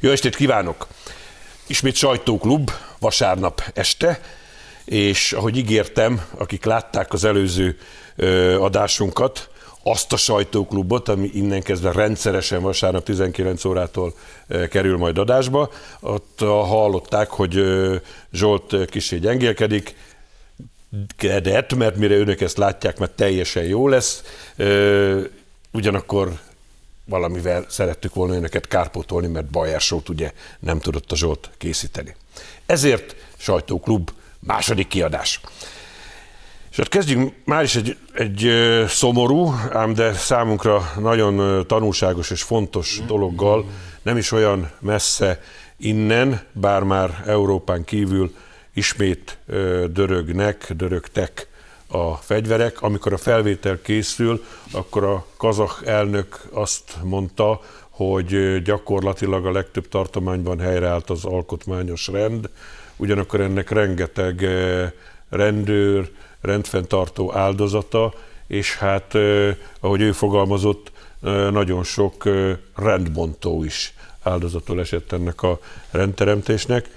Jó estét kívánok! Ismét sajtóklub, vasárnap este, és ahogy ígértem, akik látták az előző ö, adásunkat, azt a sajtóklubot, ami innen kezdve rendszeresen vasárnap 19 órától kerül majd adásba. Ott hallották, hogy Zsolt kicsi gyengélkedik, kedett, mert mire önök ezt látják, mert teljesen jó lesz. Ugyanakkor valamivel szerettük volna önöket kárpótolni, mert Bajersót ugye nem tudott a Zsolt készíteni. Ezért sajtóklub második kiadás. És hát kezdjünk már is egy, egy szomorú, ám de számunkra nagyon tanulságos és fontos dologgal, nem is olyan messze innen, bár már Európán kívül ismét dörögnek, dörögtek a fegyverek. Amikor a felvétel készül, akkor a kazak elnök azt mondta, hogy gyakorlatilag a legtöbb tartományban helyreállt az alkotmányos rend, ugyanakkor ennek rengeteg rendőr, rendfenntartó áldozata, és hát, ahogy ő fogalmazott, nagyon sok rendbontó is áldozatul esett ennek a rendteremtésnek.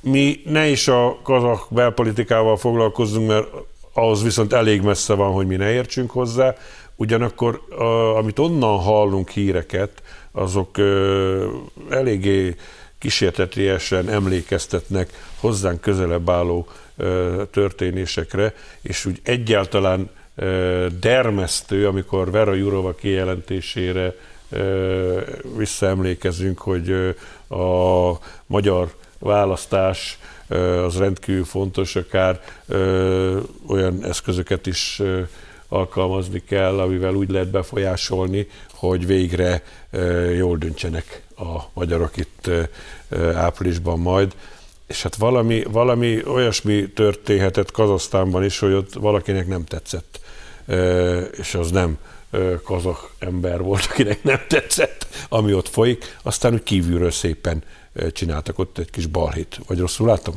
Mi ne is a kazak belpolitikával foglalkozzunk, mert ahhoz viszont elég messze van, hogy mi ne értsünk hozzá, ugyanakkor amit onnan hallunk híreket, azok ö, eléggé kísértetiesen emlékeztetnek hozzánk közelebb álló ö, történésekre, és úgy egyáltalán dermesztő, amikor Vera Jurova kijelentésére ö, visszaemlékezünk, hogy a magyar választás az rendkívül fontos, akár olyan eszközöket is alkalmazni kell, amivel úgy lehet befolyásolni, hogy végre jól döntsenek a magyarok itt áprilisban majd. És hát valami, valami olyasmi történhetett Kazasztánban is, hogy ott valakinek nem tetszett, és az nem kazak ember volt, akinek nem tetszett, ami ott folyik, aztán úgy kívülről szépen csináltak ott egy kis balhét. Vagy rosszul látom?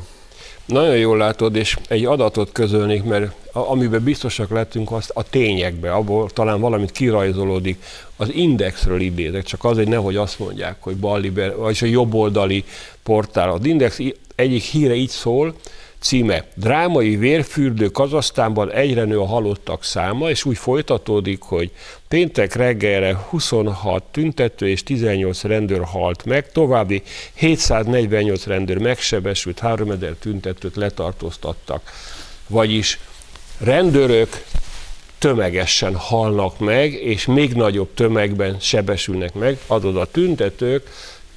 Nagyon jól látod, és egy adatot közölnék, mert amiben biztosak lettünk, azt a tényekbe, abból talán valamit kirajzolódik. Az Indexről idézek, csak azért nehogy azt mondják, hogy balliber, vagyis a jobboldali portál. Az Index egyik híre így szól, Címe Drámai vérfürdő Kazasztánban egyre nő a halottak száma, és úgy folytatódik, hogy péntek reggelre 26 tüntető és 18 rendőr halt meg, további 748 rendőr megsebesült, 3000 tüntetőt letartóztattak. Vagyis rendőrök tömegesen halnak meg, és még nagyobb tömegben sebesülnek meg, adod a tüntetők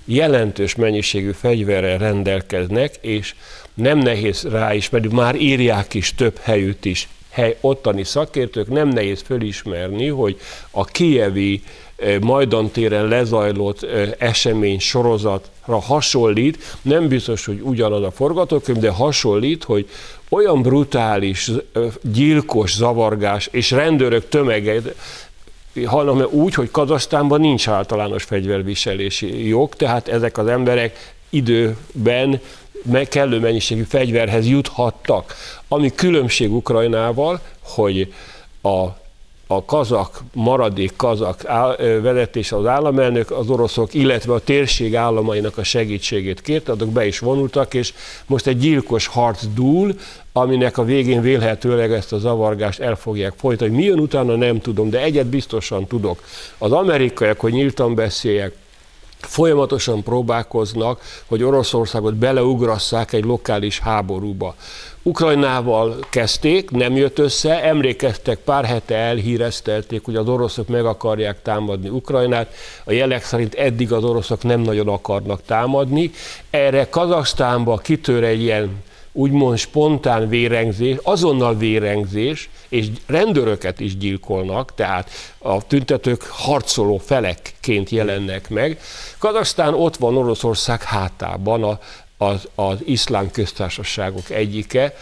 jelentős mennyiségű fegyverrel rendelkeznek, és nem nehéz ráismerni, már írják is több helyütt is, hely, ottani szakértők, nem nehéz fölismerni, hogy a kievi eh, Majdan téren lezajlott eh, esemény sorozatra hasonlít, nem biztos, hogy ugyanaz a forgatókönyv, de hasonlít, hogy olyan brutális, eh, gyilkos zavargás és rendőrök tömege hanem úgy, hogy Kazasztánban nincs általános fegyverviselési jog, tehát ezek az emberek időben kellő mennyiségű fegyverhez juthattak. Ami különbség Ukrajnával, hogy a a kazak, maradék kazak vezetés az államelnök, az oroszok, illetve a térség államainak a segítségét kérte, azok be is vonultak, és most egy gyilkos harc dúl, aminek a végén vélhetőleg ezt a zavargást el fogják folytani. Mi jön utána nem tudom, de egyet biztosan tudok. Az amerikaiak, hogy nyíltan beszéljek, folyamatosan próbálkoznak, hogy Oroszországot beleugrasszák egy lokális háborúba. Ukrajnával kezdték, nem jött össze, emlékeztek, pár hete elhíreztelték, hogy az oroszok meg akarják támadni Ukrajnát. A jelek szerint eddig az oroszok nem nagyon akarnak támadni. Erre Kazaksztánba kitör egy ilyen úgymond spontán vérengzés, azonnal vérengzés, és rendőröket is gyilkolnak, tehát a tüntetők harcoló felekként jelennek meg. Kazaksztán ott van Oroszország hátában, a, az, az iszlám köztársaságok egyike.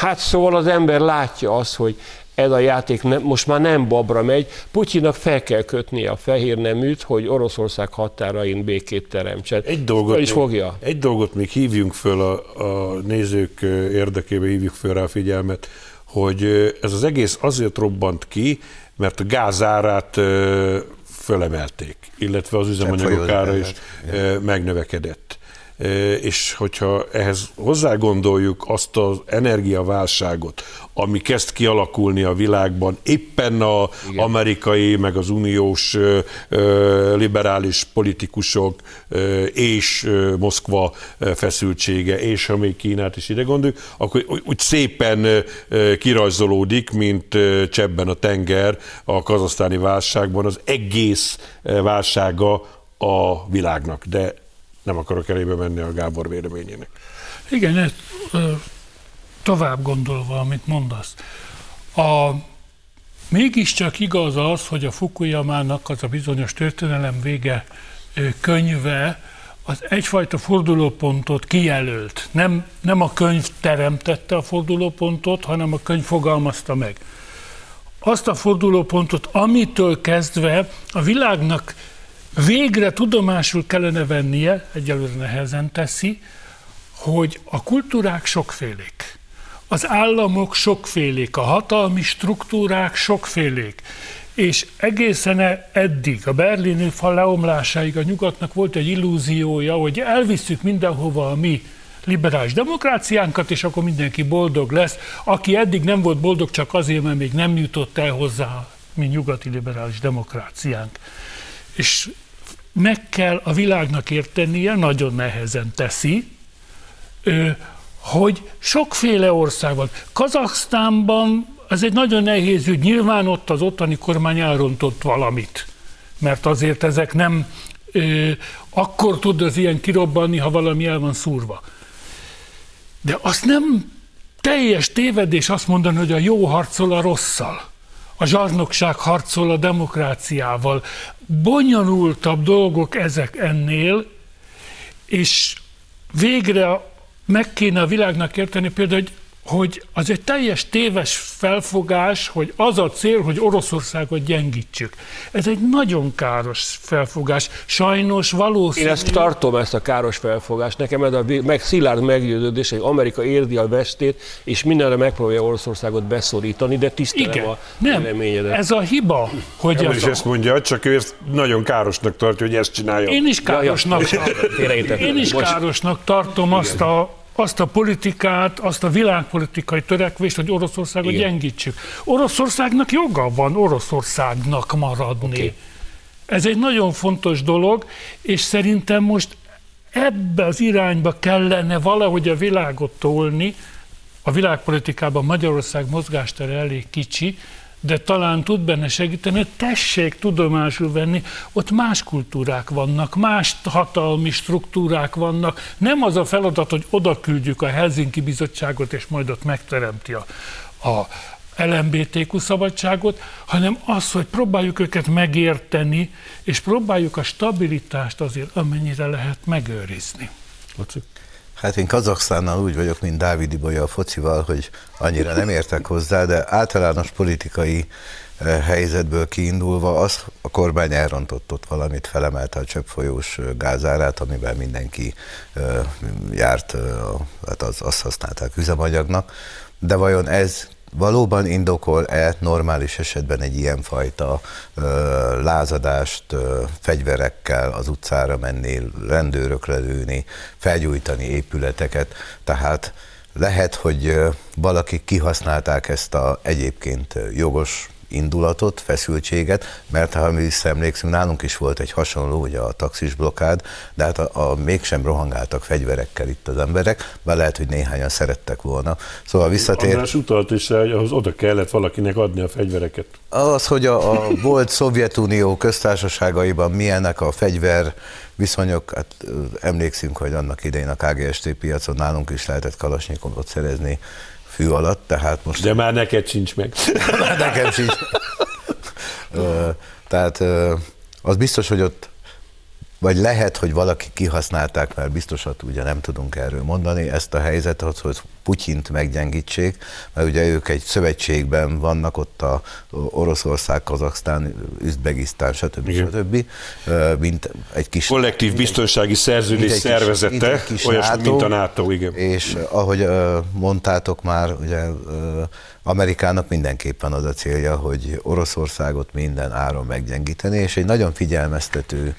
Hát szóval az ember látja azt, hogy ez a játék ne, most már nem babra megy. Putyinnak fel kell kötnie a fehér neműt, hogy Oroszország határain békét teremtsen. Egy dolgot, is fogja. Egy dolgot még hívjunk föl a, a nézők érdekében, hívjuk föl rá a figyelmet, hogy ez az egész azért robbant ki, mert a gázárát fölemelték, illetve az üzemanyagok ára is megnövekedett és hogyha ehhez hozzá-gondoljuk azt az energiaválságot, ami kezd kialakulni a világban, éppen a Igen. amerikai, meg az uniós liberális politikusok és Moszkva feszültsége, és ha még Kínát is ide gondoljuk, akkor úgy szépen kirajzolódik, mint csebben a tenger a kazasztáni válságban az egész válsága a világnak. De nem akarok elébe menni a Gábor véleményének. Igen, ez, tovább gondolva, amit mondasz. A, mégiscsak igaz az, hogy a Fukuyamának az a bizonyos történelem vége könyve az egyfajta fordulópontot kijelölt. Nem, nem a könyv teremtette a fordulópontot, hanem a könyv fogalmazta meg. Azt a fordulópontot, amitől kezdve a világnak végre tudomásul kellene vennie, egyelőre nehezen teszi, hogy a kultúrák sokfélék, az államok sokfélék, a hatalmi struktúrák sokfélék, és egészen eddig, a berlini fal leomlásáig a nyugatnak volt egy illúziója, hogy elviszük mindenhova a mi liberális demokráciánkat, és akkor mindenki boldog lesz. Aki eddig nem volt boldog csak azért, mert még nem jutott el hozzá mi nyugati liberális demokráciánk. És meg kell a világnak értenie, nagyon nehezen teszi, hogy sokféle ország van. Kazaksztánban ez egy nagyon nehéz ügy. Nyilván ott az ottani kormány elrontott valamit, mert azért ezek nem akkor tud az ilyen kirobbanni, ha valami el van szúrva. De azt nem teljes tévedés azt mondani, hogy a jó harcol a rosszal a zsarnokság harcol a demokráciával. Bonyolultabb dolgok ezek ennél, és végre meg kéne a világnak érteni például, hogy hogy az egy teljes téves felfogás, hogy az a cél, hogy Oroszországot gyengítsük. Ez egy nagyon káros felfogás. Sajnos valószínű... Én ezt tartom, ezt a káros felfogást. Nekem ez a meg szilárd meggyőződés, hogy Amerika érdi a vestét, és mindenre megpróbálja Oroszországot beszorítani, de tisztelem Igen. a Nem, ez a hiba, hogy... Ez is a... ezt mondja, csak ő ezt nagyon károsnak tartja, hogy ezt csinálja. Én is károsnak, ja, ja. Én is károsnak tartom azt a azt a politikát, azt a világpolitikai törekvést, hogy Oroszországot Igen. gyengítsük. Oroszországnak joga van Oroszországnak maradni. Okay. Ez egy nagyon fontos dolog, és szerintem most ebbe az irányba kellene valahogy a világot tolni, a világpolitikában Magyarország mozgástere elég kicsi, de talán tud benne segíteni, tessék tudomásul venni, ott más kultúrák vannak, más hatalmi struktúrák vannak. Nem az a feladat, hogy oda küldjük a Helsinki Bizottságot, és majd ott megteremti a, a LMBTQ szabadságot, hanem az, hogy próbáljuk őket megérteni, és próbáljuk a stabilitást azért amennyire lehet megőrizni. Hát én Kazaksztánnal úgy vagyok, mint Dávid Ibolya a focival, hogy annyira nem értek hozzá, de általános politikai eh, helyzetből kiindulva az a kormány elrontott ott valamit, felemelte a csöpfolyós eh, gázárát, amiben mindenki eh, járt, hát az, azt használták üzemanyagnak, de vajon ez valóban indokol-e normális esetben egy ilyenfajta ö, lázadást, ö, fegyverekkel az utcára menni, rendőrökre lőni, felgyújtani épületeket, tehát lehet, hogy valakik kihasználták ezt a egyébként jogos indulatot, feszültséget, mert ha mi visszaemlékszünk, nálunk is volt egy hasonló, ugye a taxis blokkád, de hát a, a, mégsem rohangáltak fegyverekkel itt az emberek, bár lehet, hogy néhányan szerettek volna. Szóval visszatér... András utalt is hogy ahhoz oda kellett valakinek adni a fegyvereket. Az, hogy a, a volt Szovjetunió köztársaságaiban milyenek a fegyver viszonyok, hát emlékszünk, hogy annak idején a KGST piacon nálunk is lehetett kalasnyikovot szerezni fű alatt, tehát most... De már neked sincs meg. már nekem sincs. tehát az biztos, hogy ott vagy lehet, hogy valaki kihasználták, mert biztosat ugye nem tudunk erről mondani, ezt a helyzetet, hogy Putyint meggyengítsék, mert ugye ők egy szövetségben vannak ott a Oroszország, Kazaksztán, Üzbegisztán, stb. Igen. stb. Mint egy kis... Kollektív mint biztonsági szerződés egy szervezete, olyasmi, NATO, mint a NATO, igen. És ahogy mondtátok már, ugye Amerikának mindenképpen az a célja, hogy Oroszországot minden áron meggyengíteni, és egy nagyon figyelmeztető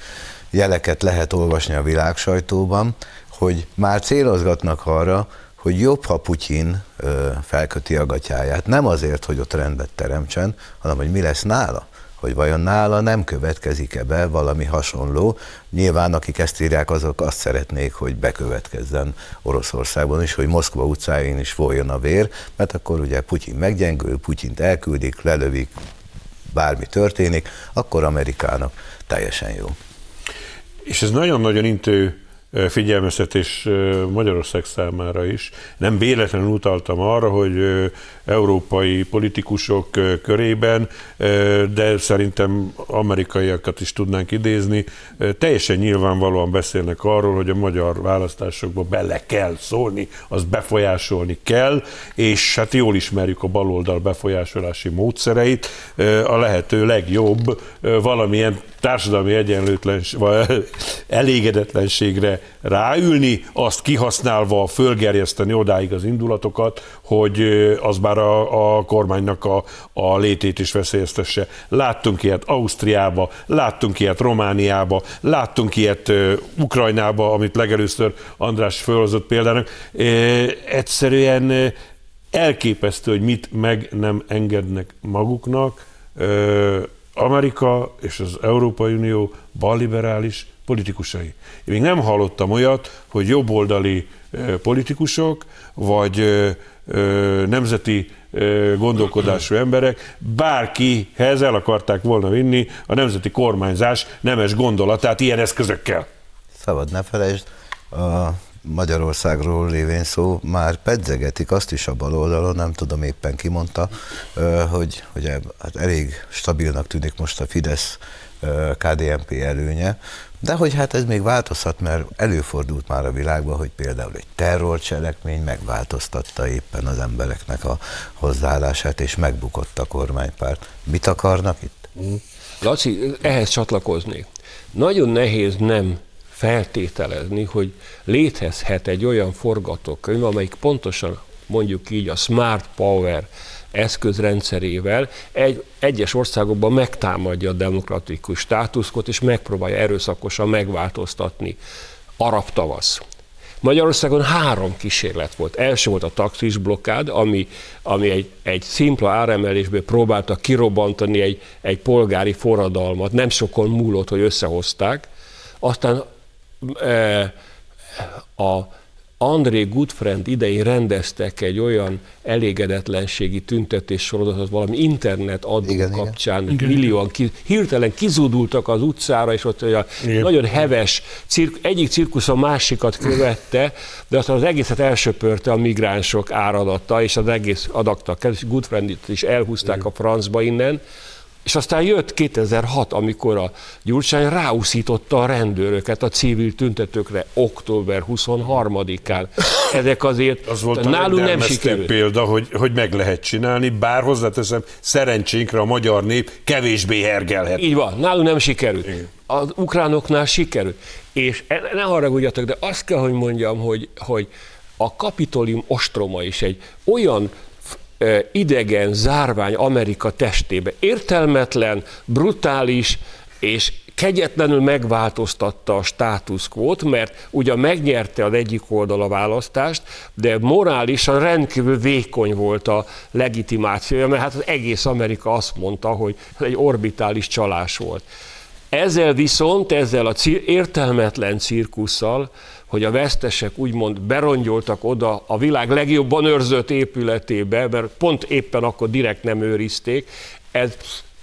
jeleket lehet olvasni a világ sajtóban, hogy már célozgatnak arra, hogy jobb, ha Putyin felköti a gatyáját. Nem azért, hogy ott rendet teremtsen, hanem hogy mi lesz nála. Hogy vajon nála nem következik-e be valami hasonló. Nyilván akik ezt írják, azok azt szeretnék, hogy bekövetkezzen Oroszországban is, hogy Moszkva utcáin is folyjon a vér, mert akkor ugye Putyin meggyengül, Putyint elküldik, lelövik, bármi történik, akkor Amerikának teljesen jó. És ez nagyon-nagyon intő figyelmeztetés Magyarország számára is. Nem véletlenül utaltam arra, hogy európai politikusok körében, de szerintem amerikaiakat is tudnánk idézni, teljesen nyilvánvalóan beszélnek arról, hogy a magyar választásokba bele kell szólni, az befolyásolni kell, és hát jól ismerjük a baloldal befolyásolási módszereit, a lehető legjobb valamilyen társadalmi egyenlőtlenség, elégedetlenségre ráülni, azt kihasználva fölgerjeszteni odáig az indulatokat, hogy az bár a, a kormánynak a, a létét is veszélyeztesse. Láttunk ilyet Ausztriába, láttunk ilyet Romániába, láttunk ilyet Ukrajnába, amit legelőször András fölhozott példának. Egyszerűen elképesztő, hogy mit meg nem engednek maguknak. Amerika és az Európai Unió balliberális politikusai. Én még nem hallottam olyat, hogy jobboldali politikusok, vagy nemzeti gondolkodású emberek bárkihez el akarták volna vinni a nemzeti kormányzás nemes gondolatát ilyen eszközökkel. Szabad ne felejtsd, a Magyarországról lévén szó, már pedzegetik azt is a bal oldalon, nem tudom éppen ki mondta, hogy, hogy hát elég stabilnak tűnik most a Fidesz KDNP előnye, de hogy hát ez még változhat, mert előfordult már a világban, hogy például egy terrorcselekmény megváltoztatta éppen az embereknek a hozzáállását, és megbukott a kormánypárt. Mit akarnak itt? Laci, ehhez csatlakozni. Nagyon nehéz nem feltételezni, hogy létezhet egy olyan forgatókönyv, amelyik pontosan mondjuk így a smart power eszközrendszerével egy, egyes országokban megtámadja a demokratikus státuszkot, és megpróbálja erőszakosan megváltoztatni. Arab tavasz. Magyarországon három kísérlet volt. Első volt a taxis blokkád, ami, ami egy, egy szimpla áremelésből próbálta kirobbantani egy, egy polgári forradalmat. Nem sokon múlott, hogy összehozták. Aztán e, a André Goodfriend idején rendeztek egy olyan elégedetlenségi tüntetés sorozatot valami internet adó igen, kapcsán, igen. millióan ki, hirtelen kizúdultak az utcára, és ott a nagyon heves, cirk, egyik cirkusz a másikat követte, de aztán az egészet elsöpörte a migránsok áradata, és az egész adaktak, és Goodfriendit is elhúzták igen. a francba innen, és aztán jött 2006, amikor a Gyurcsány ráúszította a rendőröket a civil tüntetőkre október 23-án. Ezek azért Az volt a nálunk nem sikerült. példa, hogy, hogy meg lehet csinálni, bár hozzáteszem, szerencsénkre a magyar nép kevésbé hergelhet. Így van, nálunk nem sikerült. Igen. Az ukránoknál sikerült. És e, ne haragudjatok, de azt kell, hogy mondjam, hogy, hogy a kapitolium ostroma is egy olyan idegen zárvány Amerika testébe. Értelmetlen, brutális és kegyetlenül megváltoztatta a státuszkvót, mert ugyan megnyerte az egyik oldal a választást, de morálisan rendkívül vékony volt a legitimációja, mert hát az egész Amerika azt mondta, hogy egy orbitális csalás volt. Ezzel viszont, ezzel a értelmetlen cirkusszal hogy a vesztesek úgymond berongyoltak oda a világ legjobban őrzött épületébe, mert pont éppen akkor direkt nem őrizték, ez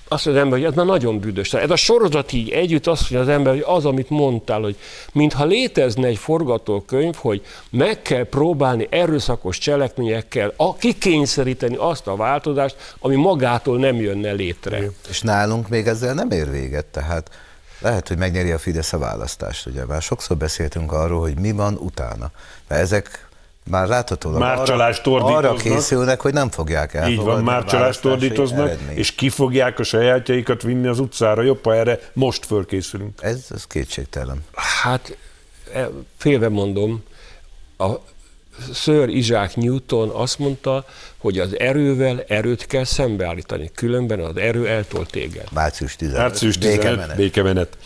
azt mondja az ember, hogy ez már nagyon büdös. Ez a sorozat így együtt azt mondja az ember, hogy az, amit mondtál, hogy mintha létezne egy forgatókönyv, hogy meg kell próbálni erőszakos cselekményekkel a, kikényszeríteni azt a változást, ami magától nem jönne létre. És nálunk még ezzel nem ér véget, tehát Lehet, hogy megnyeri a Fidesz a választást, ugye már sokszor beszéltünk arról, hogy mi van utána. Mert ezek már láthatólag Már arra, arra készülnek, hogy nem fogják Így elfogadni van, már csalást választási ordítoznak, eredményt. és ki fogják a sajátjaikat vinni az utcára. Jobb, ha erre most fölkészülünk. Ez, ez kétségtelen. Hát e, félve mondom, a Sir Isaac Newton azt mondta, hogy az erővel erőt kell szembeállítani, különben az erő eltol téged. Március 15. Március 15, békemenet. békemenet.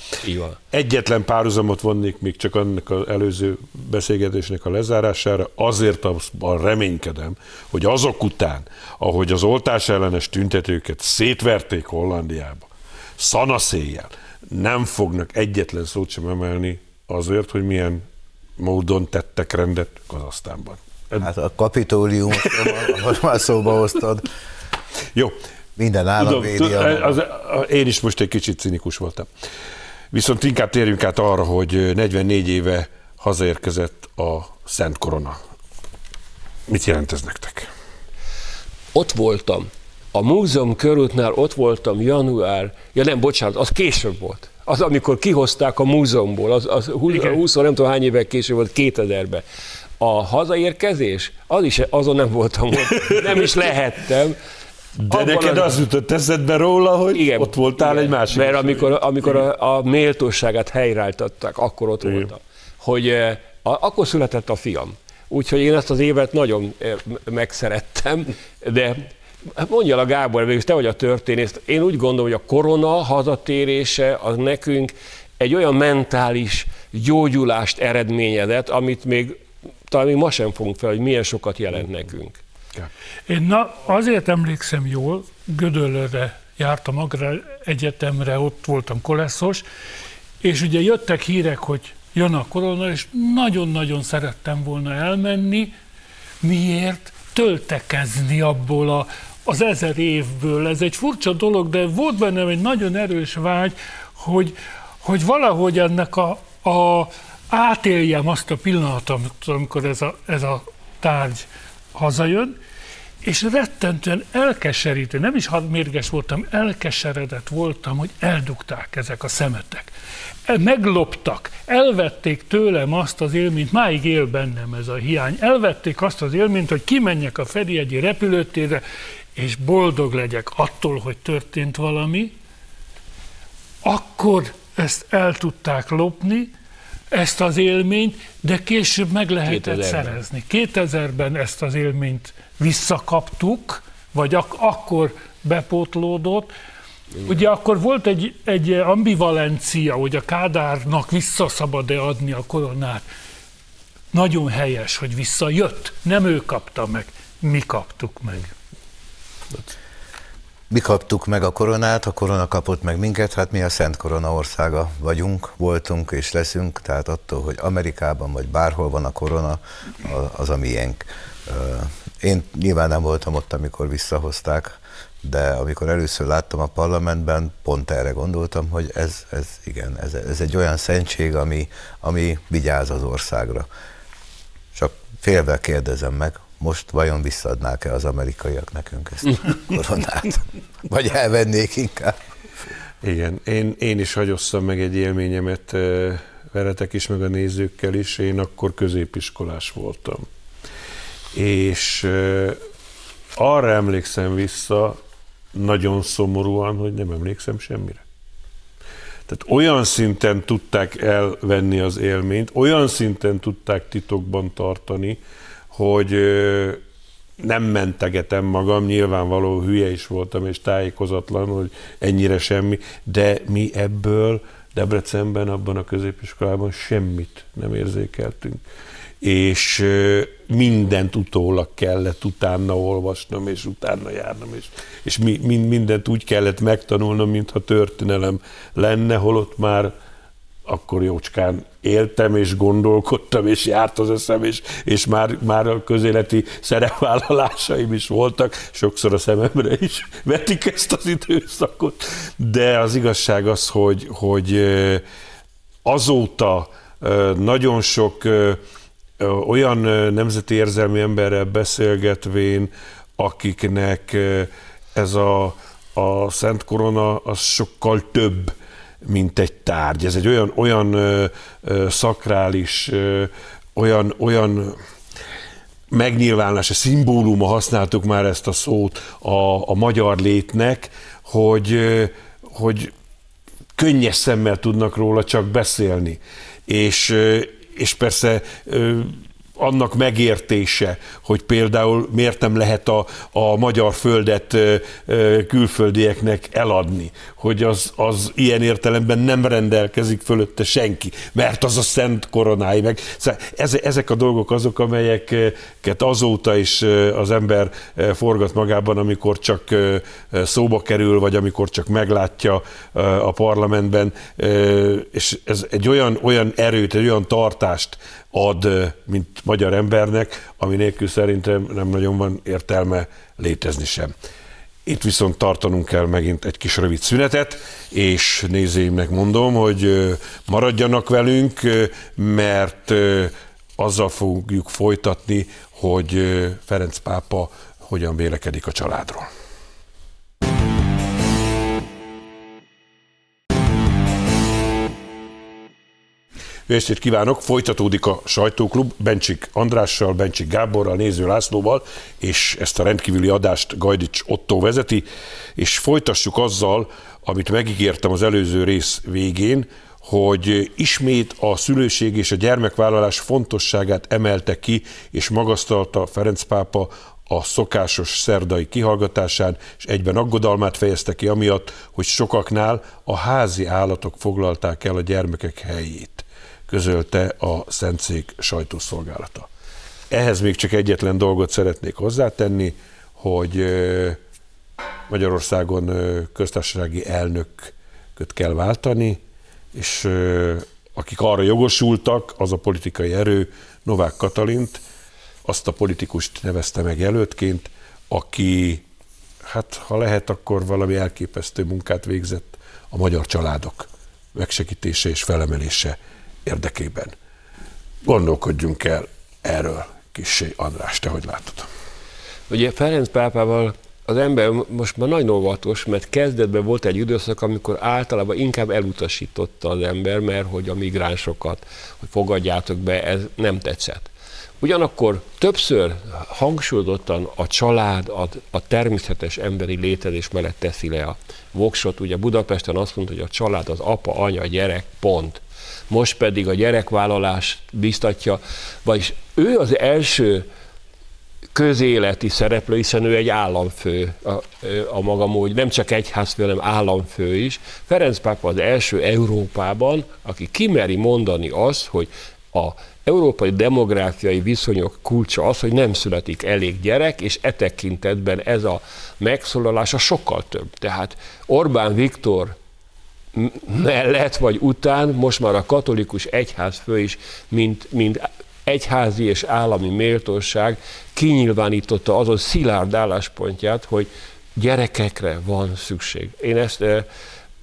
Egyetlen párhuzamot vonnék még csak annak az előző beszélgetésnek a lezárására, azért abban reménykedem, hogy azok után, ahogy az oltás ellenes tüntetőket szétverték Hollandiába, szanaszéjjel, nem fognak egyetlen szót sem emelni azért, hogy milyen módon tettek rendet Kazasztánban. Hát a kapitólium, ahogy már szóba hoztad, Jó, minden állam védi az, én is most egy kicsit cinikus voltam. Viszont inkább térjünk át arra, hogy 44 éve hazaérkezett a Szent Korona. Mit jelent ez nektek? Ott voltam. A múzeum körútnál ott voltam január, ja nem, bocsánat, az később volt. Az, amikor kihozták a múzeumból, az, az 20, Igen. 20 nem tudom hány évvel később volt, 2000-ben. A hazaérkezés, az is, azon nem voltam ott, nem is lehettem. De Abban neked az jutott eszedbe róla, hogy igen, ott voltál igen, egy másik Mert amikor, amikor a, a méltóságát helyreálltatták, akkor ott Igen. voltam. Hogy eh, a, akkor született a fiam. Úgyhogy én ezt az évet nagyon eh, megszerettem, de mondja a Gábor, végül te vagy a történész, én úgy gondolom, hogy a korona hazatérése az nekünk egy olyan mentális gyógyulást eredményezett, amit még talán még ma sem fogunk fel, hogy milyen sokat jelent nekünk. Én na, azért emlékszem jól, Gödöllőre jártam Agrár Egyetemre, ott voltam koleszos, és ugye jöttek hírek, hogy jön a korona, és nagyon-nagyon szerettem volna elmenni. Miért? Töltekezni abból a, az ezer évből. Ez egy furcsa dolog, de volt bennem egy nagyon erős vágy, hogy, hogy valahogy ennek a, a átéljem azt a pillanatot, amikor ez a, ez a tárgy hazajön, és rettentően elkeserítő, nem is mérges voltam, elkeseredett voltam, hogy eldugták ezek a szemetek. El- Megloptak, elvették tőlem azt az élményt, máig él bennem ez a hiány, elvették azt az élményt, hogy kimenjek a Ferihegyi repülőtérre, és boldog legyek attól, hogy történt valami, akkor ezt el tudták lopni, ezt az élményt, de később meg lehetett 2000-ben. szerezni. 2000-ben ezt az élményt visszakaptuk, vagy ak- akkor bepótlódott. Ugye akkor volt egy, egy ambivalencia, hogy a Kádárnak vissza szabad-e adni a koronát. Nagyon helyes, hogy visszajött. Nem ő kapta meg, mi kaptuk meg. Mi kaptuk meg a koronát, a korona kapott meg minket, hát mi a Szent Korona országa vagyunk, voltunk és leszünk, tehát attól, hogy Amerikában vagy bárhol van a korona, az a miénk. Én nyilván nem voltam ott, amikor visszahozták, de amikor először láttam a parlamentben, pont erre gondoltam, hogy ez, ez igen, ez, ez egy olyan szentség, ami, ami vigyáz az országra. Csak félve kérdezem meg, most vajon visszaadnák-e az amerikaiak nekünk ezt a koronát? Vagy elvennék inkább? Igen, én, én is hagyosszam meg egy élményemet veletek is, meg a nézőkkel is. Én akkor középiskolás voltam. És arra emlékszem vissza, nagyon szomorúan, hogy nem emlékszem semmire. Tehát olyan szinten tudták elvenni az élményt, olyan szinten tudták titokban tartani, hogy nem mentegetem magam, nyilvánvaló hülye is voltam, és tájékozatlan, hogy ennyire semmi, de mi ebből Debrecenben, abban a középiskolában semmit nem érzékeltünk. És mindent utólag kellett utána olvasnom, és utána járnom, és, és mi, mind, mindent úgy kellett megtanulnom, mintha történelem lenne, holott már akkor jócskán éltem, és gondolkodtam, és járt az eszem, és, és már, már a közéleti szerepvállalásaim is voltak, sokszor a szememre is vetik ezt az időszakot, de az igazság az, hogy, hogy azóta nagyon sok olyan nemzeti érzelmi emberrel beszélgetvén, akiknek ez a, a Szent Korona az sokkal több, mint egy tárgy. Ez egy olyan, olyan ö, ö, szakrális, ö, olyan, olyan megnyilvánulása, szimbóluma használtuk már ezt a szót a, a magyar létnek, hogy, hogy könnyes szemmel tudnak róla csak beszélni. És, és persze annak megértése, hogy például miért nem lehet a, a magyar földet külföldieknek eladni, hogy az, az ilyen értelemben nem rendelkezik fölötte senki, mert az a szent koronái meg. Szóval ezek a dolgok azok, amelyeket azóta is az ember forgat magában, amikor csak szóba kerül, vagy amikor csak meglátja a parlamentben, és ez egy olyan, olyan erőt, egy olyan tartást ad, mint magyar embernek, ami nélkül szerintem nem nagyon van értelme létezni sem. Itt viszont tartanunk kell megint egy kis rövid szünetet, és nézőimnek mondom, hogy maradjanak velünk, mert azzal fogjuk folytatni, hogy Ferenc pápa hogyan vélekedik a családról. Jó estét kívánok! Folytatódik a sajtóklub Bencsik Andrással, Bencsik Gáborral, Néző Lászlóval, és ezt a rendkívüli adást Gajdics Otto vezeti, és folytassuk azzal, amit megígértem az előző rész végén, hogy ismét a szülőség és a gyermekvállalás fontosságát emelte ki, és magasztalta Ferenc pápa a szokásos szerdai kihallgatásán, és egyben aggodalmát fejezte ki amiatt, hogy sokaknál a házi állatok foglalták el a gyermekek helyét közölte a Szentszék sajtószolgálata. Ehhez még csak egyetlen dolgot szeretnék hozzátenni, hogy Magyarországon köztársasági elnököt kell váltani, és akik arra jogosultak, az a politikai erő Novák Katalint, azt a politikust nevezte meg jelöltként, aki, hát ha lehet, akkor valami elképesztő munkát végzett a magyar családok megsegítése és felemelése érdekében. Gondolkodjunk el erről, kissé András, te hogy látod? Ugye Ferenc pápával az ember most már nagyon óvatos, mert kezdetben volt egy időszak, amikor általában inkább elutasította az ember, mert hogy a migránsokat, hogy fogadjátok be, ez nem tetszett. Ugyanakkor többször hangsúlyozottan a család, a, a természetes emberi létezés mellett teszi le a voksot. Ugye Budapesten azt mondta, hogy a család az apa, anya, gyerek, pont most pedig a gyerekvállalást biztatja, vagyis ő az első közéleti szereplő, hiszen ő egy államfő a, a maga mód, nem csak egyházfő, hanem államfő is. Ferenc pápa az első Európában, aki kimeri mondani azt, hogy a európai demográfiai viszonyok kulcsa az, hogy nem születik elég gyerek, és e tekintetben ez a megszólalása sokkal több. Tehát Orbán Viktor mellett vagy után most már a katolikus egyház fő is, mint, mint egyházi és állami méltóság kinyilvánította azon szilárd álláspontját, hogy gyerekekre van szükség. Én ezt eh,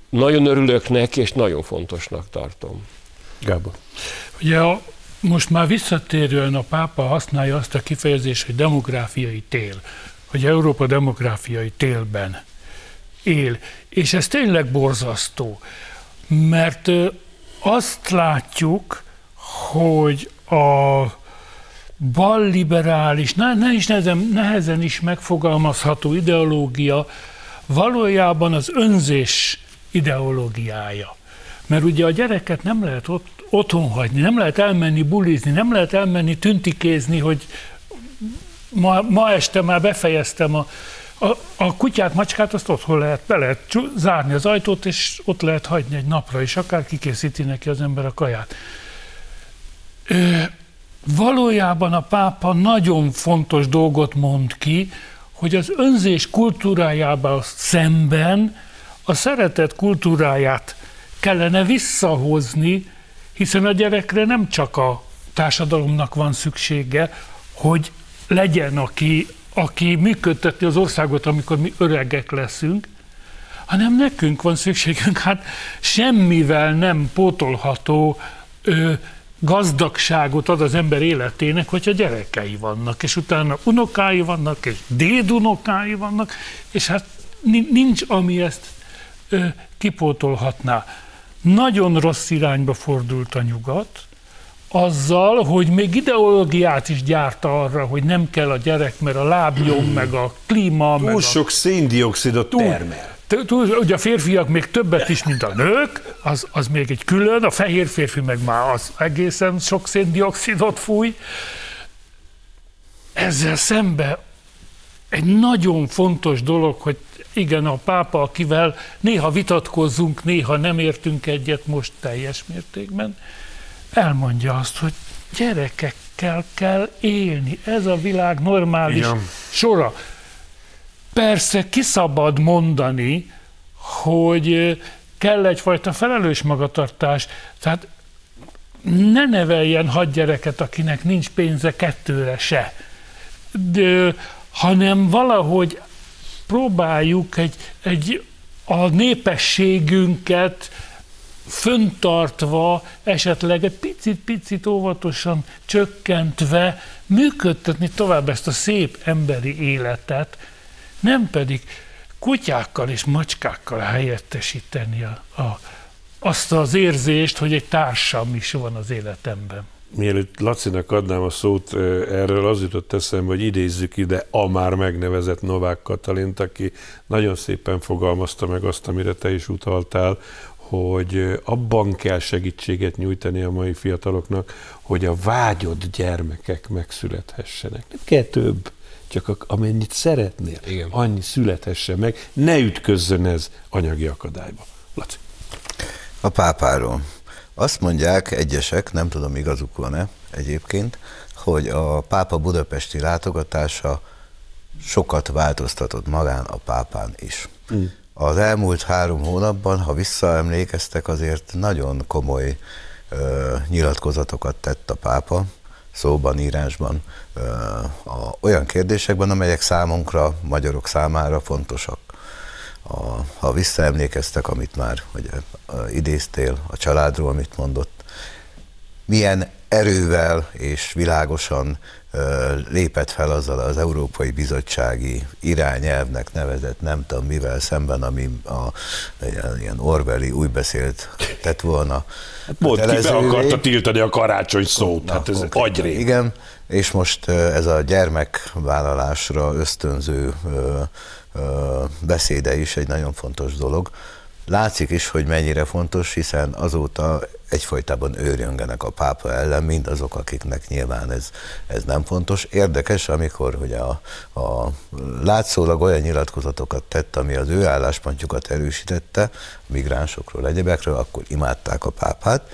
nagyon örülök neki, és nagyon fontosnak tartom. Gábor. Ugye a, most már visszatérően a pápa használja azt a kifejezést, hogy demográfiai tél, hogy Európa demográfiai télben él. És ez tényleg borzasztó, mert azt látjuk, hogy a balliberális, ne, is nehezen, nehezen is megfogalmazható ideológia valójában az önzés ideológiája. Mert ugye a gyereket nem lehet ott, otthon hagyni, nem lehet elmenni bulizni, nem lehet elmenni tüntikézni, hogy ma, ma este már befejeztem a a, a kutyát, macskát azt otthon lehet, be lehet zárni az ajtót, és ott lehet hagyni egy napra, és akár kikészíti neki az ember a kaját. Ö, valójában a pápa nagyon fontos dolgot mond ki, hogy az önzés kultúrájával szemben a szeretet kultúráját kellene visszahozni, hiszen a gyerekre nem csak a társadalomnak van szüksége, hogy legyen, aki aki működteti az országot, amikor mi öregek leszünk, hanem nekünk van szükségünk, hát semmivel nem pótolható ö, gazdagságot ad az ember életének, hogyha gyerekei vannak, és utána unokái vannak, és dédunokái vannak, és hát nincs, ami ezt ö, kipótolhatná. nagyon rossz irányba fordult a nyugat, azzal, hogy még ideológiát is gyárta arra, hogy nem kell a gyerek, mert a lábnyom, meg a klíma, Túl meg a... sok széndiokszidot termel. Túl, ugye a férfiak még többet is, mint a nők, az, az még egy külön, a fehér férfi meg már az egészen sok széndiokszidot fúj. Ezzel szembe egy nagyon fontos dolog, hogy igen, a pápa, akivel néha vitatkozzunk, néha nem értünk egyet most teljes mértékben, elmondja azt, hogy gyerekekkel kell élni. Ez a világ normális Igen. sora. Persze kiszabad mondani, hogy kell egyfajta felelős magatartás. Tehát ne neveljen hadgyereket, akinek nincs pénze kettőre se. De, hanem valahogy próbáljuk egy, egy a népességünket föntartva, esetleg egy picit-picit óvatosan csökkentve működtetni tovább ezt a szép emberi életet, nem pedig kutyákkal és macskákkal helyettesíteni a, a, azt az érzést, hogy egy társam is van az életemben. Mielőtt Lacinak adnám a szót, erről az jutott eszembe, hogy idézzük ide a már megnevezett Novák Katalint, aki nagyon szépen fogalmazta meg azt, amire te is utaltál, hogy abban kell segítséget nyújtani a mai fiataloknak, hogy a vágyott gyermekek megszülethessenek. Nem kell több, csak amennyit szeretnél, Igen. annyi születhesse meg, ne ütközzön ez anyagi akadályba. Laci. A pápáról. Azt mondják egyesek, nem tudom igazuk van-e egyébként, hogy a pápa budapesti látogatása sokat változtatott magán a pápán is. Mm. Az elmúlt három hónapban, ha visszaemlékeztek, azért nagyon komoly ö, nyilatkozatokat tett a pápa, szóban, írásban, ö, a, olyan kérdésekben, amelyek számunkra, magyarok számára fontosak. A, ha visszaemlékeztek, amit már ugye, idéztél a családról, amit mondott, milyen erővel és világosan lépett fel azzal az Európai Bizottsági irányelvnek nevezett, nem tudom mivel szemben, ami a ilyen, Orwelli új beszélt tett volna. Mondd ki, be akarta tiltani a karácsony szót, hát ez agyrém. Igen, és most ez a gyermekvállalásra ösztönző beszéde is egy nagyon fontos dolog. Látszik is, hogy mennyire fontos, hiszen azóta egyfolytában őrjöngenek a pápa ellen, mind azok, akiknek nyilván ez, ez nem fontos. Érdekes, amikor hogy a, a látszólag olyan nyilatkozatokat tett, ami az ő álláspontjukat erősítette, migránsokról, egyebekről, akkor imádták a pápát.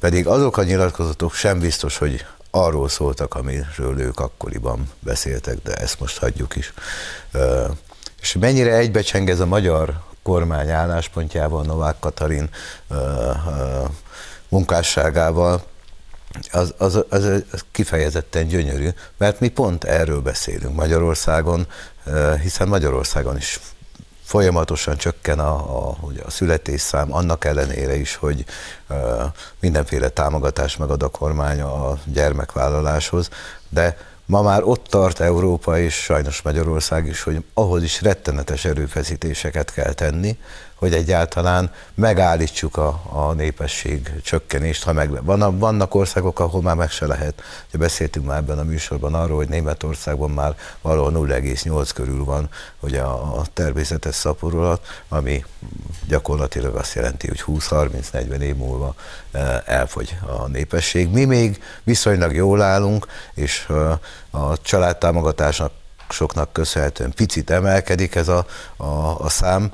Pedig azok a nyilatkozatok sem biztos, hogy arról szóltak, amiről ők akkoriban beszéltek, de ezt most hagyjuk is. És mennyire egybecseng ez a magyar kormány álláspontjával, Novák Katalin ö, ö, munkásságával, az, az, az, az kifejezetten gyönyörű, mert mi pont erről beszélünk Magyarországon, hiszen Magyarországon is folyamatosan csökken a, a, ugye a születésszám, annak ellenére is, hogy mindenféle támogatást megad a kormány a gyermekvállaláshoz, de ma már ott tart Európa és sajnos Magyarország is, hogy ahhoz is rettenetes erőfeszítéseket kell tenni, hogy egyáltalán megállítsuk a, a népesség csökkenést. Ha meg, van, vannak országok, ahol már meg se lehet. Ugye beszéltünk már ebben a műsorban arról, hogy Németországban már valahol 0,8 körül van ugye a, a természetes szaporulat, ami gyakorlatilag azt jelenti, hogy 20-30-40 év múlva eh, elfogy a népesség. Mi még viszonylag jól állunk, és eh, a családtámogatásnak soknak köszönhetően picit emelkedik ez a, a, a szám,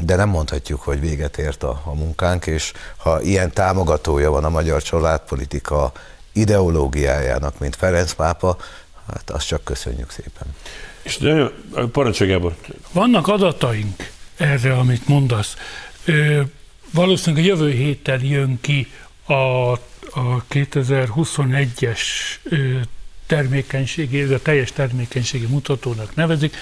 de nem mondhatjuk, hogy véget ért a, a munkánk, és ha ilyen támogatója van a magyar családpolitika ideológiájának, mint Ferenc pápa, hát azt csak köszönjük szépen. És nagyon, parancsolj Gábor. Vannak adataink erre, amit mondasz. Ö, valószínűleg a jövő héten jön ki a, a 2021-es ö, termékenységi, ez a teljes termékenységi mutatónak nevezik,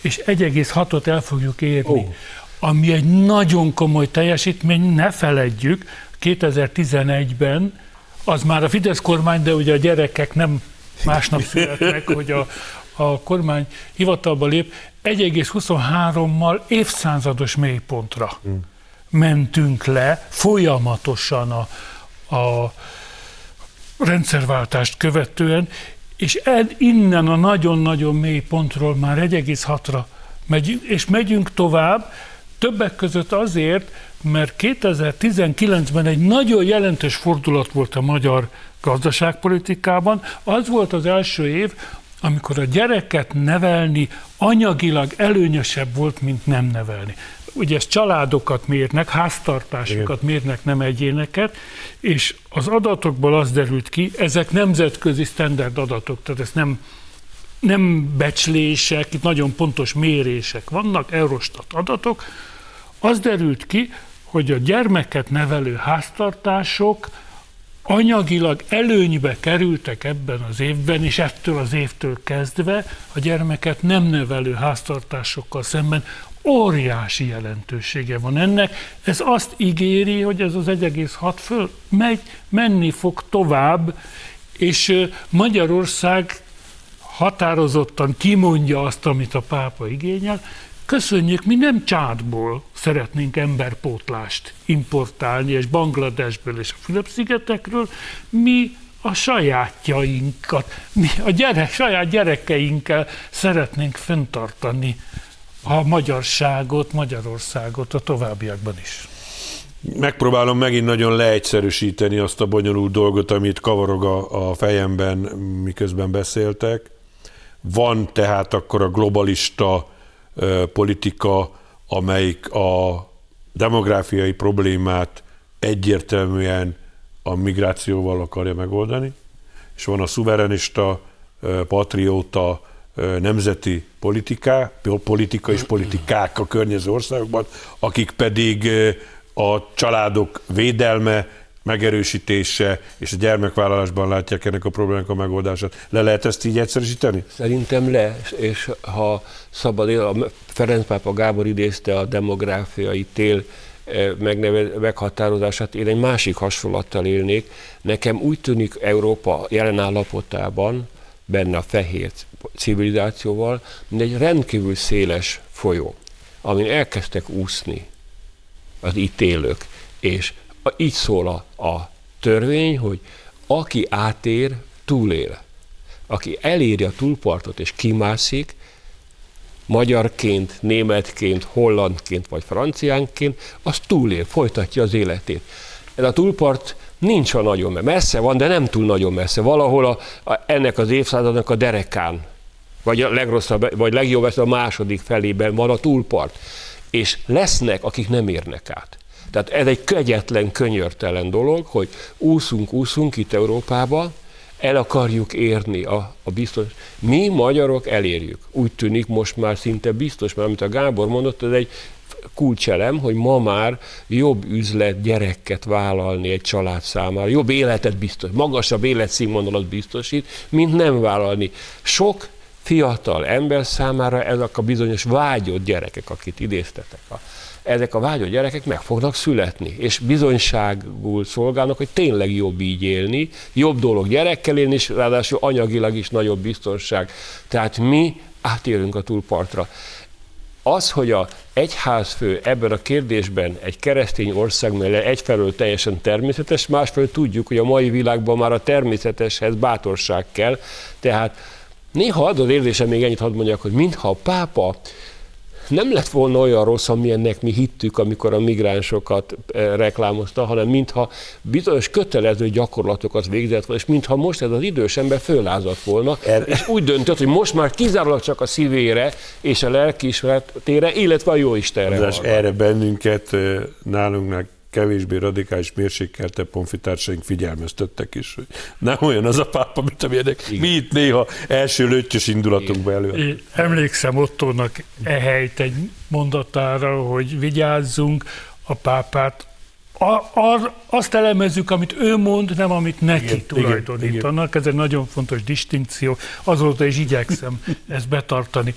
és 1,6-ot el fogjuk érni. Oh. Ami egy nagyon komoly teljesítmény, ne feledjük, 2011-ben az már a Fidesz kormány, de ugye a gyerekek nem másnap születnek, hogy a, a kormány hivatalba lép, 1,23-mal évszázados mélypontra. Hmm. mentünk le folyamatosan a, a rendszerváltást követően, és ed, innen a nagyon-nagyon mély pontról már 1,6-ra megyünk, és megyünk tovább, többek között azért, mert 2019-ben egy nagyon jelentős fordulat volt a magyar gazdaságpolitikában. Az volt az első év, amikor a gyereket nevelni anyagilag előnyösebb volt, mint nem nevelni. Ugye ezt családokat mérnek, háztartásokat mérnek, nem egyéneket, és az adatokból az derült ki, ezek nemzetközi standard adatok, tehát ez nem, nem becslések, itt nagyon pontos mérések vannak, Eurostat adatok, az derült ki, hogy a gyermeket nevelő háztartások anyagilag előnybe kerültek ebben az évben, és ettől az évtől kezdve a gyermeket nem nevelő háztartásokkal szemben óriási jelentősége van ennek. Ez azt ígéri, hogy ez az 1,6 föl megy, menni fog tovább, és Magyarország határozottan kimondja azt, amit a pápa igényel, köszönjük, mi nem csátból szeretnénk emberpótlást importálni, és Bangladesből és a Fülöp-szigetekről, mi a sajátjainkat, mi a gyerek, saját gyerekeinkkel szeretnénk fenntartani a magyarságot, Magyarországot a továbbiakban is. Megpróbálom megint nagyon leegyszerűsíteni azt a bonyolult dolgot, amit kavarog a, a fejemben, miközben beszéltek. Van tehát akkor a globalista politika, amelyik a demográfiai problémát egyértelműen a migrációval akarja megoldani, és van a szuverenista, patrióta, nemzeti politiká, politika és politikák a környező országokban, akik pedig a családok védelme, megerősítése és a gyermekvállalásban látják ennek a problémának a megoldását. Le lehet ezt így egyszerűsíteni? Szerintem le, és ha szabad, a Ferenc Pápa Gábor idézte a demográfiai tél eh, megneve, meghatározását, én egy másik hasonlattal élnék. Nekem úgy tűnik Európa jelen állapotában, benne a fehér civilizációval, mint egy rendkívül széles folyó, amin elkezdtek úszni az itt élők, és így szól a, a törvény, hogy aki átér, túlél. Aki eléri a túlpartot és kimászik, magyarként, németként, hollandként vagy franciánként, az túlél, folytatja az életét. Ez a túlpart nincs a nagyon messze van, de nem túl nagyon messze. Valahol a, a, ennek az évszázadnak a derekán, vagy a legrosszabb, vagy legjobb a második felében van a túlpart. És lesznek, akik nem érnek át. Tehát ez egy kegyetlen, könyörtelen dolog, hogy úszunk, úszunk itt Európába, el akarjuk érni a, a biztos. Mi magyarok elérjük. Úgy tűnik most már szinte biztos, mert amit a Gábor mondott, ez egy kulcselem, hogy ma már jobb üzlet gyereket vállalni egy család számára, jobb életet biztos, magasabb életszínvonalat biztosít, mint nem vállalni. Sok fiatal ember számára ezek a bizonyos vágyott gyerekek, akit idéztetek a ezek a vágyott gyerekek meg fognak születni, és bizonyságul szolgálnak, hogy tényleg jobb így élni, jobb dolog gyerekkel élni, és ráadásul anyagilag is nagyobb biztonság. Tehát mi átérünk a túlpartra. Az, hogy a egyházfő ebben a kérdésben egy keresztény ország mellett egyfelől teljesen természetes, másfelől tudjuk, hogy a mai világban már a természeteshez bátorság kell, tehát néha ad az érzésem, még ennyit hadd mondjak, hogy mintha a pápa nem lett volna olyan rossz, amilyennek mi hittük, amikor a migránsokat eh, reklámozta, hanem mintha bizonyos kötelező gyakorlatokat végzett volna, és mintha most ez az idős ember föllázadt volna, er... és úgy döntött, hogy most már kizárólag csak a szívére és a lelkiismeretére, illetve a jó Istenre. Erre bennünket, eh, nálunknak kevésbé radikális mérsékelte ponfitársaink figyelmeztettek is, hogy nem olyan az a pápa, mint amilyenek mi itt néha első lőttyös indulatunkba elő. Én emlékszem Ottónak ehelyt egy mondatára, hogy vigyázzunk a pápát, a, a, azt elemezzük, amit ő mond, nem amit neki igen, tulajdonítanak. Igen, Ez egy nagyon fontos distinkció. Azóta is igyekszem ezt betartani.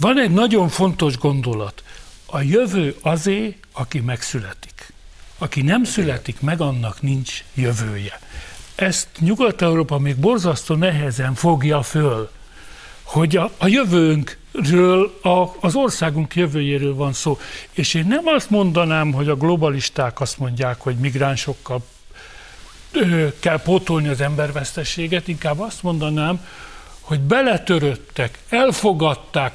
Van egy nagyon fontos gondolat. A jövő azé, aki megszületik. Aki nem születik meg, annak nincs jövője. Ezt Nyugat-Európa még borzasztó nehezen fogja föl, hogy a, a jövőnk ről, a, az országunk jövőjéről van szó. És én nem azt mondanám, hogy a globalisták azt mondják, hogy migránsokkal ö, kell pótolni az embervesztességet, inkább azt mondanám, hogy beletöröttek, elfogadták,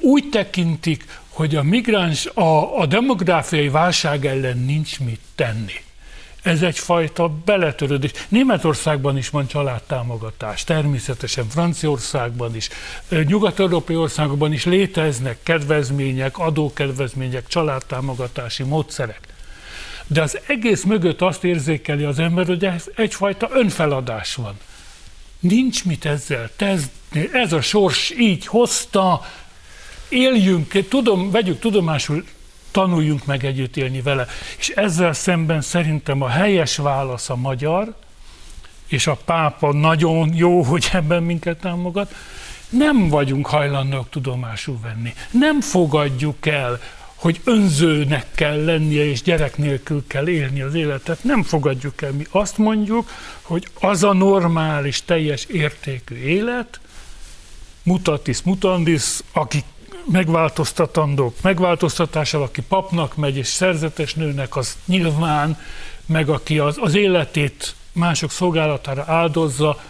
úgy tekintik, hogy a migráns, a, a demográfiai válság ellen nincs mit tenni. Ez egyfajta beletörődés. Németországban is van családtámogatás, természetesen Franciaországban is, nyugat-európai országokban is léteznek kedvezmények, adókedvezmények, családtámogatási módszerek. De az egész mögött azt érzékeli az ember, hogy ez egyfajta önfeladás van. Nincs mit ezzel tezni, ez a sors így hozta, éljünk, tudom, vegyük tudomásul, tanuljunk meg együtt élni vele. És ezzel szemben szerintem a helyes válasz a magyar, és a pápa nagyon jó, hogy ebben minket támogat, nem vagyunk hajlandók tudomásul venni. Nem fogadjuk el, hogy önzőnek kell lennie, és gyerek nélkül kell élni az életet. Nem fogadjuk el. Mi azt mondjuk, hogy az a normális, teljes értékű élet, mutatis mutandis, aki megváltoztatandók megváltoztatással, aki papnak megy és szerzetes nőnek, az nyilván, meg aki az, az életét mások szolgálatára áldozza,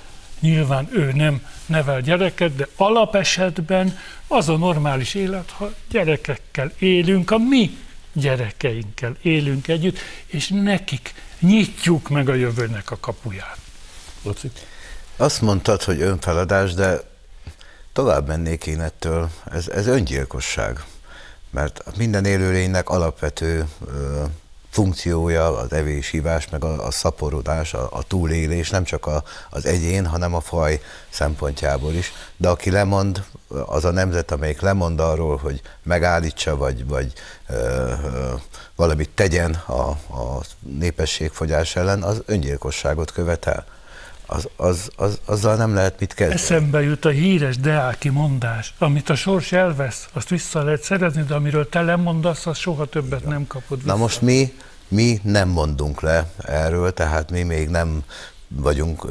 nyilván ő nem nevel gyereket, de alapesetben az a normális élet, ha gyerekekkel élünk, a mi gyerekeinkkel élünk együtt, és nekik nyitjuk meg a jövőnek a kapuját. Laci? Azt mondtad, hogy önfeladás, de tovább mennék én ettől, ez, ez öngyilkosság. Mert minden élőlénynek alapvető ö, funkciója az evés-hívás, meg a, a szaporodás, a, a túlélés, nem csak a, az egyén, hanem a faj szempontjából is. De aki lemond, az a nemzet, amelyik lemond arról, hogy megállítsa, vagy, vagy ö, ö, valamit tegyen a, a népességfogyás ellen, az öngyilkosságot követel az, az, az, azzal nem lehet mit kezdeni. Eszembe jut a híres Deáki mondás, amit a sors elvesz, azt vissza lehet szerezni, de amiről te lemondasz, az soha többet nem kapod vissza. Na most mi, mi nem mondunk le erről, tehát mi még nem vagyunk,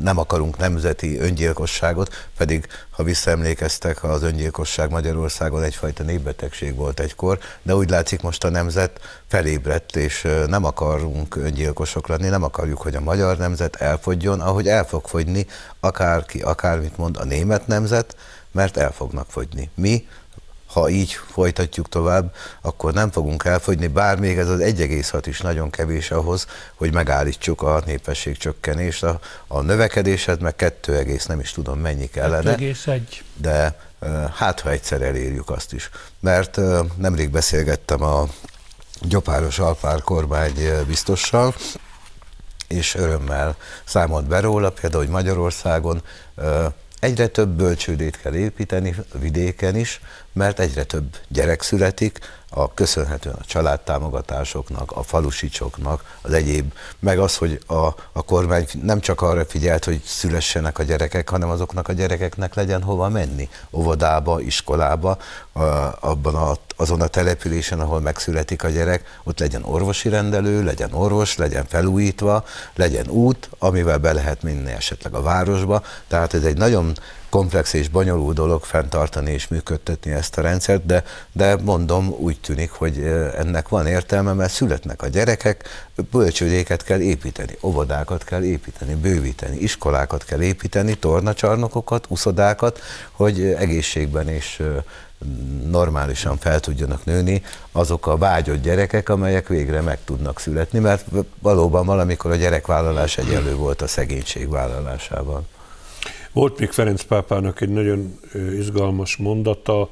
nem akarunk nemzeti öngyilkosságot, pedig ha visszaemlékeztek, az öngyilkosság Magyarországon egyfajta népbetegség volt egykor, de úgy látszik most a nemzet felébredt, és nem akarunk öngyilkosok lenni, nem akarjuk, hogy a magyar nemzet elfogjon, ahogy el fog fogyni akárki, akármit mond a német nemzet, mert el fognak fogyni. Mi ha így folytatjuk tovább, akkor nem fogunk elfogyni, bár még ez az 1,6 is nagyon kevés ahhoz, hogy megállítsuk a népesség csökkenést. A, a növekedésed meg 2, nem is tudom mennyi kellene. 2,1. De hát, ha egyszer elérjük azt is. Mert nemrég beszélgettem a Gyopáros Alpár kormány biztossal, és örömmel számolt be róla, például, hogy Magyarországon Egyre több bölcsődét kell építeni vidéken is, mert egyre több gyerek születik, a, köszönhetően a családtámogatásoknak, a falusicsoknak, az egyéb, meg az, hogy a, a kormány nem csak arra figyelt, hogy szülessenek a gyerekek, hanem azoknak a gyerekeknek legyen hova menni, óvodába, iskolába, a, abban a, azon a településen, ahol megszületik a gyerek, ott legyen orvosi rendelő, legyen orvos, legyen felújítva, legyen út, amivel be lehet menni esetleg a városba. Tehát ez egy nagyon komplex és bonyolult dolog fenntartani és működtetni ezt a rendszert, de, de mondom, úgy tűnik, hogy ennek van értelme, mert születnek a gyerekek, bölcsődéket kell építeni, óvodákat kell építeni, bővíteni, iskolákat kell építeni, tornacsarnokokat, uszodákat, hogy egészségben és normálisan fel tudjanak nőni azok a vágyott gyerekek, amelyek végre meg tudnak születni, mert valóban valamikor a gyerekvállalás egyenlő volt a szegénység vállalásával. Volt még Ferenc pápának egy nagyon izgalmas mondata,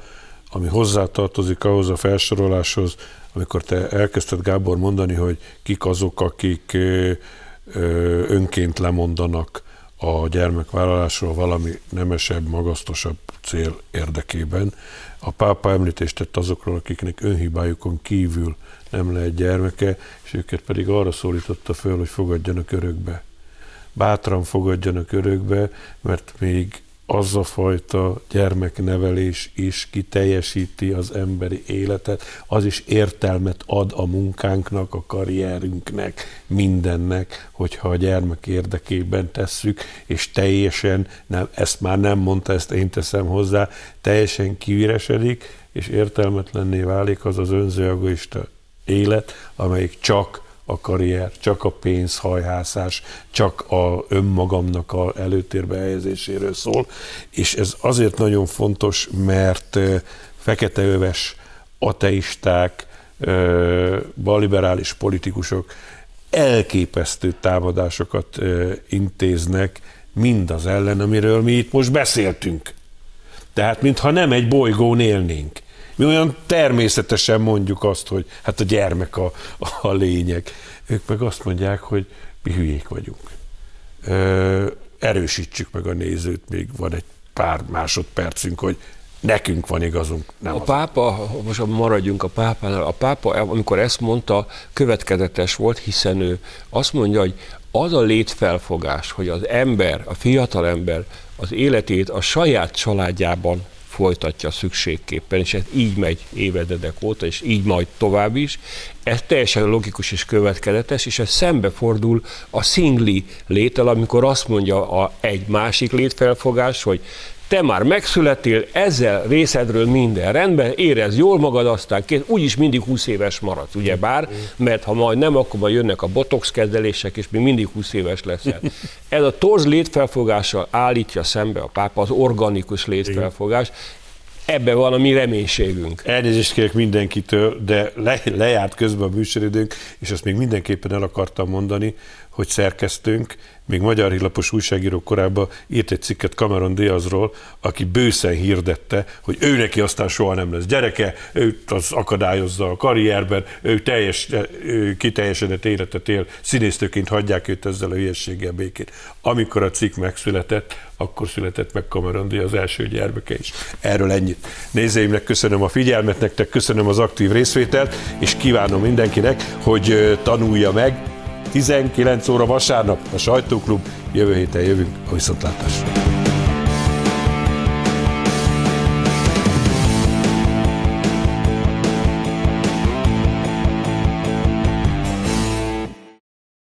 ami hozzátartozik ahhoz a felsoroláshoz, amikor te elkezdted Gábor mondani, hogy kik azok, akik önként lemondanak a gyermekvállalásról valami nemesebb, magasztosabb cél érdekében. A pápa említést tett azokról, akiknek önhibájukon kívül nem lehet gyermeke, és őket pedig arra szólította föl, hogy fogadjanak örökbe bátran fogadjanak örökbe, mert még az a fajta gyermeknevelés is kiteljesíti az emberi életet, az is értelmet ad a munkánknak, a karrierünknek, mindennek, hogyha a gyermek érdekében tesszük, és teljesen, nem, ezt már nem mondta, ezt én teszem hozzá, teljesen kiüresedik, és értelmetlenné válik az az önzőegoista élet, amelyik csak a karrier, csak a pénzhajhászás, csak a önmagamnak a előtérbe helyezéséről szól, és ez azért nagyon fontos, mert feketeöves ateisták, balliberális politikusok elképesztő támadásokat intéznek mindaz ellen, amiről mi itt most beszéltünk. Tehát, mintha nem egy bolygón élnénk. Mi olyan természetesen mondjuk azt, hogy hát a gyermek a, a lényeg. Ők meg azt mondják, hogy mi hülyék vagyunk. Ö, erősítsük meg a nézőt, még van egy pár másodpercünk, hogy nekünk van igazunk. Nem a pápa, most maradjunk a pápánál, a pápa, amikor ezt mondta, következetes volt, hiszen ő azt mondja, hogy az a létfelfogás, hogy az ember, a fiatal ember az életét a saját családjában folytatja szükségképpen, és ez így megy évededek óta, és így majd tovább is. Ez teljesen logikus és következetes, és ez szembefordul a szingli létel, amikor azt mondja a, egy másik létfelfogás, hogy te már megszületél, ezzel részedről minden rendben, érez jól magad, aztán két, úgyis mindig 20 éves maradsz, ugye bár, mert ha majd nem, akkor majd jönnek a botox kezelések, és még mindig 20 éves leszel. Ez a torz létfelfogással állítja szembe a pápa az organikus létfelfogás, ebbe van a mi reménységünk. Elnézést kérek mindenkitől, de le, lejárt közben a műsoridőnk, és azt még mindenképpen el akartam mondani, hogy szerkesztőnk még magyar hírlapos újságíró korábban írt egy cikket Cameron Diazról, aki bőszen hirdette, hogy ő neki aztán soha nem lesz gyereke, őt az akadályozza a karrierben, ő teljes, ő kiteljesedett életet él, színésztőként hagyják őt ezzel a hülyességgel békét. Amikor a cikk megszületett, akkor született meg Cameron Diaz az első gyermeke is. Erről ennyit. Nézőimnek köszönöm a figyelmet, nektek köszönöm az aktív részvételt, és kívánom mindenkinek, hogy tanulja meg, 19 óra vasárnap a Sajtóklub. Jövő héten jövünk a viszontlátásra.